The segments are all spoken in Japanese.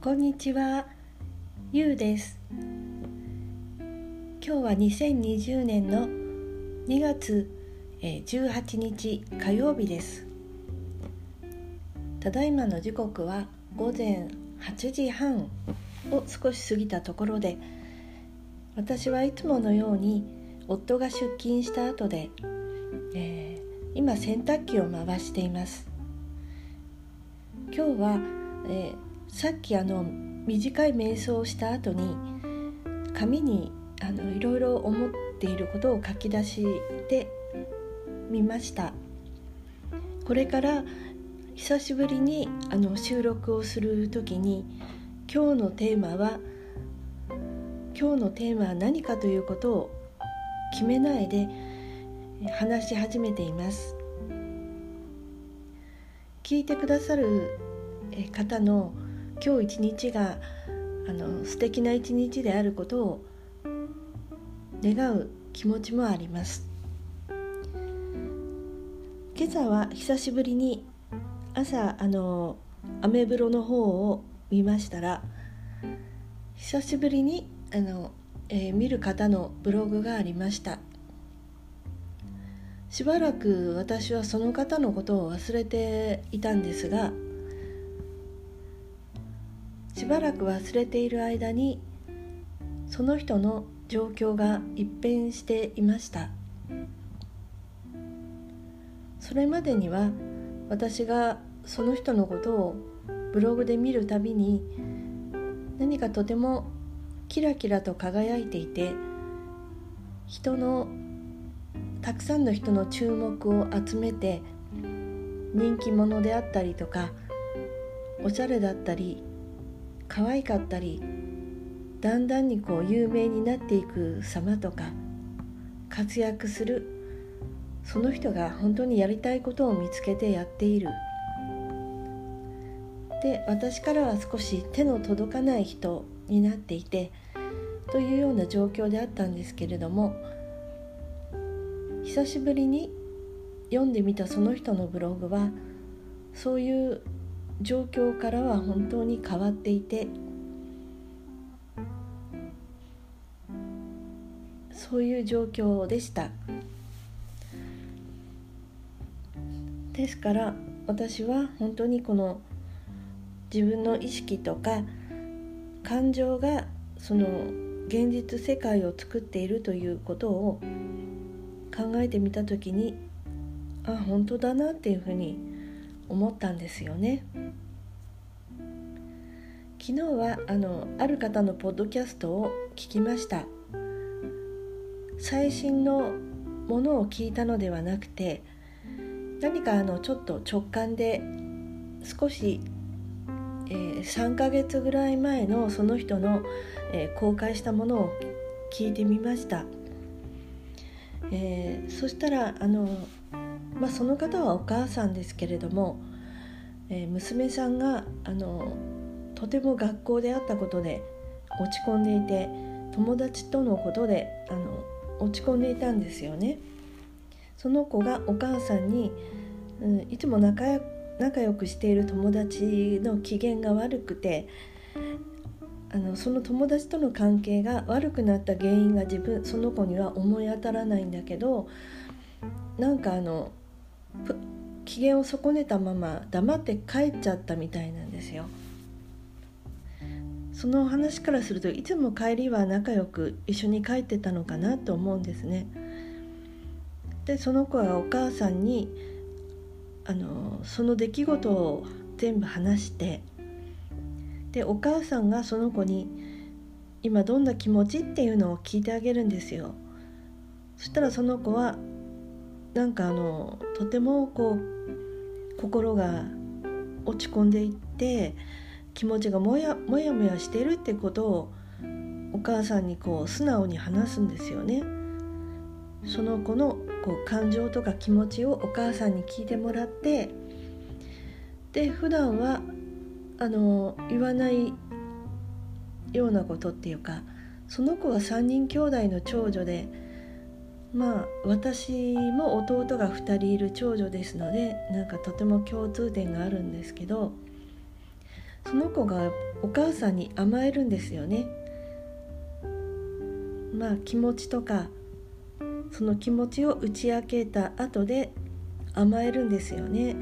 こんにちは、ゆうです。今日は2020年の2月18日火曜日です。ただいまの時刻は午前8時半を少し過ぎたところで私はいつものように夫が出勤した後で、えー、今洗濯機を回しています。今日は、えーさっきあの短い瞑想をした後に紙にあのいろいろ思っていることを書き出してみました。これから久しぶりにあの収録をする時に今日のテーマは今日のテーマは何かということを決めないで話し始めています。聞いてくださる方の今日一日があの素敵な一日であることを願う気持ちもあります。今朝は久しぶりに朝あのアメブロの方を見ましたら久しぶりにあの、えー、見る方のブログがありました。しばらく私はその方のことを忘れていたんですがしばらく忘れている間にその人の状況が一変していました。それまでには私がその人のことをブログで見るたびに何かとてもキラキラと輝いていて人のたくさんの人の注目を集めて人気者であったりとかおしゃれだったり可愛かったりだんだんにこう有名になっていく様とか活躍するその人が本当にやりたいことを見つけてやっている。で私からは少し手の届かない人になっていてというような状況であったんですけれども久しぶりに読んでみたその人のブログはそういう状況からは本当に変わっていてそういう状況でした。ですから私は本当にこの自分の意識とか感情がその現実世界を作っているということを考えてみた時にあ本当だなっていうふうに思ったんですよね。昨日はあのある方のポッドキャストを聞きました最新のものを聞いたのではなくて何かあのちょっと直感で少し、えー、3ヶ月ぐらい前のその人の、えー、公開したものを聞いてみました、えー、そしたらあのまあ、その方はお母さんですけれども、えー、娘さんがあのとても学校であったことで落ち込んでいて友達とのことであの落ち込んでいたんですよね。その子がお母さんに、うん、いつも仲仲良くしている友達の機嫌が悪くてあのその友達との関係が悪くなった原因が自分その子には思い当たらないんだけどなんかあの機嫌を損ねたまま黙って帰っちゃったみたいなんですよ。その話からするといつも帰りは仲良く一緒に帰ってたのかなと思うんですね。でその子はお母さんにあのその出来事を全部話してでお母さんがその子に今どんな気持ちっていうのを聞いてあげるんですよ。そしたらその子はなんかあのとてもこう心が落ち込んでいって気持ちがもやもやもやしてるってことをお母さんにこう素直に話すんですよね。その子のこう感情とか気持ちをお母さんに聞いてもらってで普段はあの言わないようなことっていうかその子は3人兄弟の長女でまあ私も弟が2人いる長女ですのでなんかとても共通点があるんですけどその子がお母さんに甘えるんですよね。まあ気持ちとかその気持ちを打ち明けた後で甘えるんですよね。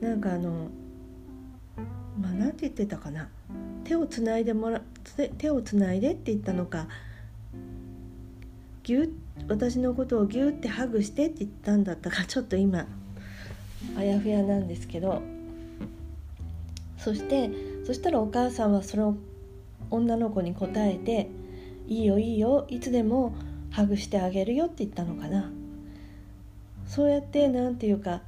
なんかあのまあ何て言ってたかな。手をつないでもら手をつないでって言ったのか。ぎゅ私のことをギュってハグしてって言ったんだったかちょっと今あやふやなんですけどそしてそしたらお母さんはその女の子に答えて「いいよいいよいつでもハグしてあげるよ」って言ったのかな。そうやって何て言うか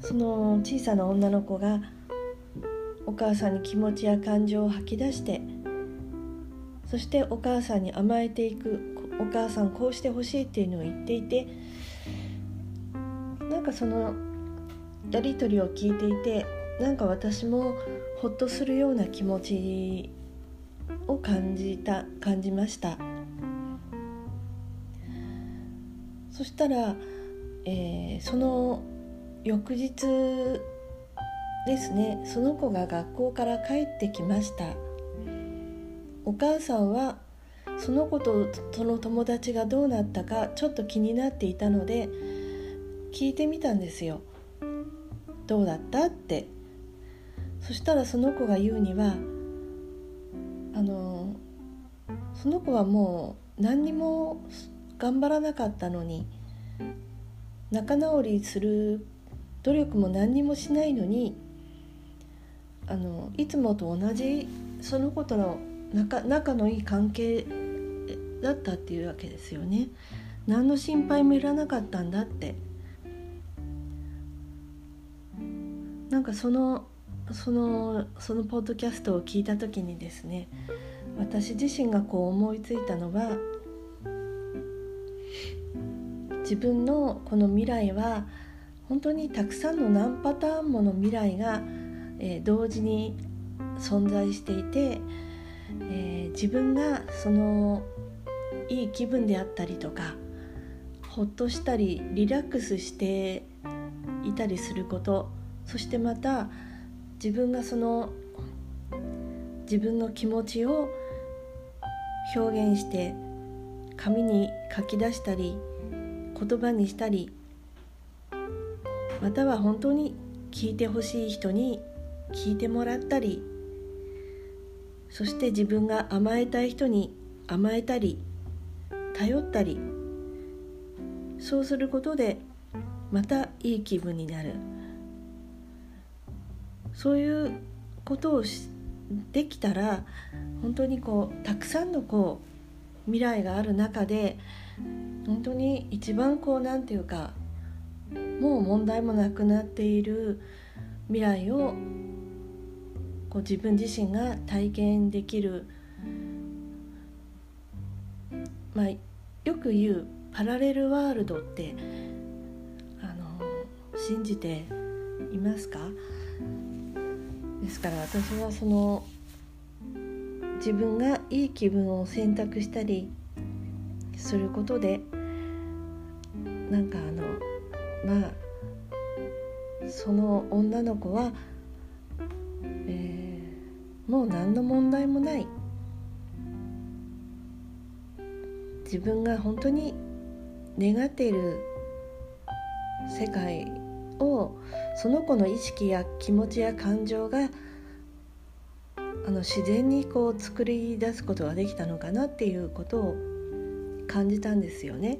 その小さな女の子がお母さんに気持ちや感情を吐き出してそしてお母さんに甘えていくお母さんこうしてほしいっていうのを言っていてなんかそのやり取りを聞いていてなんか私もほっとするような気持ちを感じた感じました。そしたら、えー、その翌日ですねその子が学校から帰ってきました。お母さんはその子とその友達がどうなったかちょっと気になっていたので聞いてみたんですよ。どうだった？って。そしたらその子が言うにはあのその子はもう何にも頑張らなかったのに仲直りする努力も何にもしないのにあのいつもと同じその子との仲仲のいい関係だったっていうわけですよね。何の心配もいらなかったんだって。なんかそのそのそのポッドキャストを聞いた時にですね私自身がこう思いついたのは自分のこの未来は本当にたくさんの何パターンもの未来が、えー、同時に存在していてえー、自分がそのいい気分であったりとかほっとしたりリラックスしていたりすることそしてまた自分がその自分の気持ちを表現して紙に書き出したり言葉にしたりまたは本当に聞いてほしい人に聞いてもらったりそして自分が甘えたい人に甘えたり頼ったりそうすることでまたいい気分になる。そういうことをしできたら本当にこうたくさんのこう未来がある中で本当に一番こう何て言うかもう問題もなくなっている未来をこう自分自身が体験できる、まあ、よく言うパラレルワールドってあの信じていますか？ですから私はその自分がいい気分を選択したりすることでなんかあのまあその女の子はえもう何の問題もない。自分が本当に願っている世界をその子の意識や気持ちや感情があの自然にこう作り出すことができたのかなっていうことを感じたんですよね。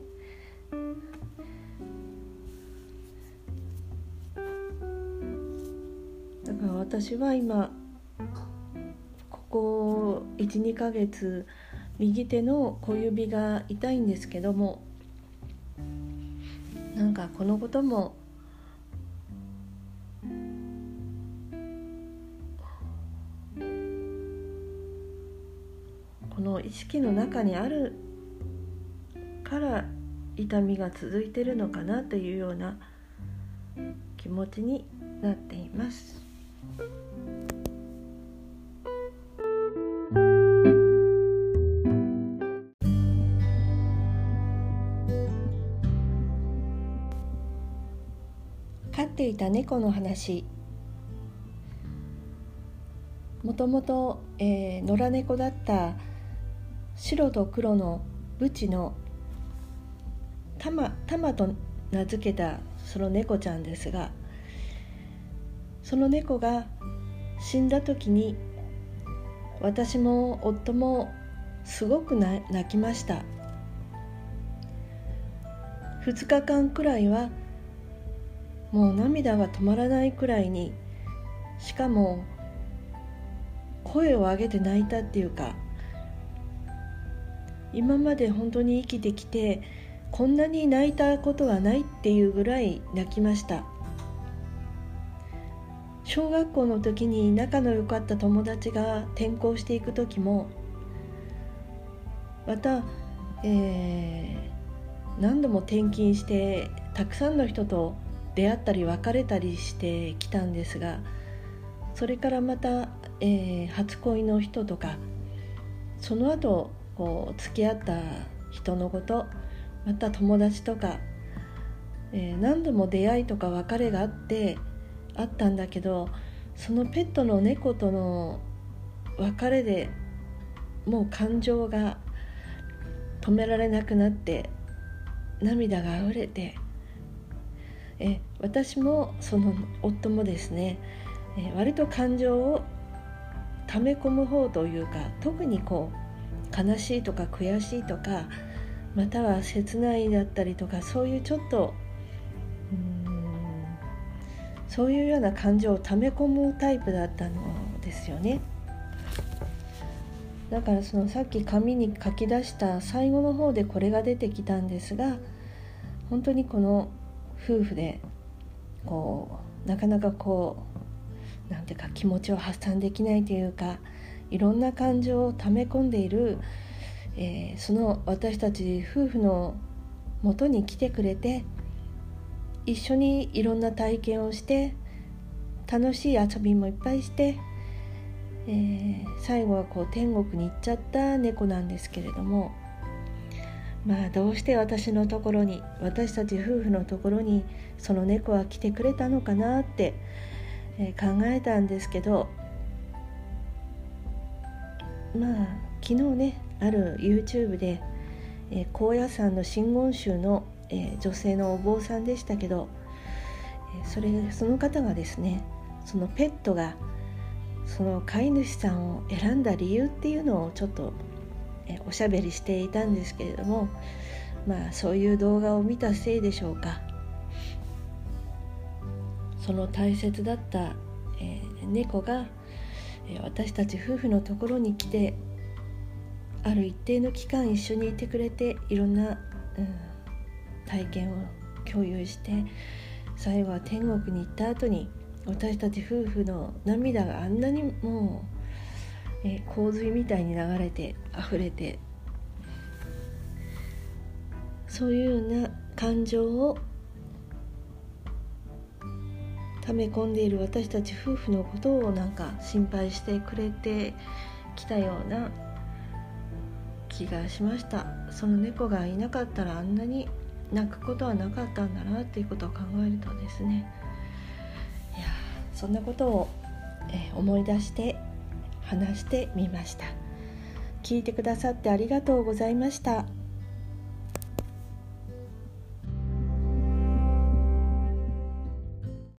だから私は今ここ12ヶ月右手の小指が痛いんですけどもなんかこのこともこの意識の中にあるから痛みが続いてるのかなというような気持ちになっています。いた猫の話。もともと野良猫だった白と黒のブチのタマタマと名付けたその猫ちゃんですがその猫が死んだ時に私も夫もすごく泣きました。2日間くらいはもう涙が止まらないくらいにしかも声を上げて泣いたっていうか今まで本当に生きてきてこんなに泣いたことはないっていうぐらい泣きました。小学校の時に仲の良かった友達が転校していく時もまた、えー、何度も転勤してたくさんの人と出会ったり別れたりしてきたんですがそれからまた、えー、初恋の人とかその後こう付き合った人のことまた友達とか、えー、何度も出会いとか別れがあってあったんだけどそのペットの猫との別れでもう感情が止められなくなって涙があふれてえ私もその夫もですね、え割と感情を溜め込む方というか特にこう悲しいとか悔しいとかまたは切ないだったりとかそういうちょっとうんそういうような感情を溜め込むタイプだったのですよね。だからそのさっき紙に書き出した最後の方でこれが出てきたんですが本当にこの夫婦でこうなかなかこうなんていうか気持ちを発散できないというかいろんな感情を溜め込んでいる、えー、その私たち夫婦のもとに来てくれて一緒にいろんな体験をして楽しい遊びもいっぱいして、えー、最後はこう天国に行っちゃった猫なんですけれどもまあどうして私のところに私たち夫婦のところにその猫は来てくれたのかなって、えー、考えたんですけどまあ昨日ねある YouTube で、えー、高野山の真言宗のえー、女性のお坊さんでしたけど、えそれその方がですねそのペットがその飼い主さんを選んだ理由っていうのをちょっと、えおしゃべりしていたんですけれどもまあそういう動画を見たせいでしょうか。その大切だった、えー、猫が、え私たち夫婦のところに来てある一定の期間一緒にいてくれていろんな、うん体験を共有して最後は天国に行った後に私たち夫婦の涙があんなにもう、え洪水みたいに流れて溢れて。そういうような感情を溜め込んでいる私たち夫婦のことをなんか心配してくれてきたような気がしました。その猫がいなかったらあんなに泣くことはなかったんだなっていうことを考えるとですね。いやそんなことを、え、思い出して話してみました聞いてくださってありがとうございました。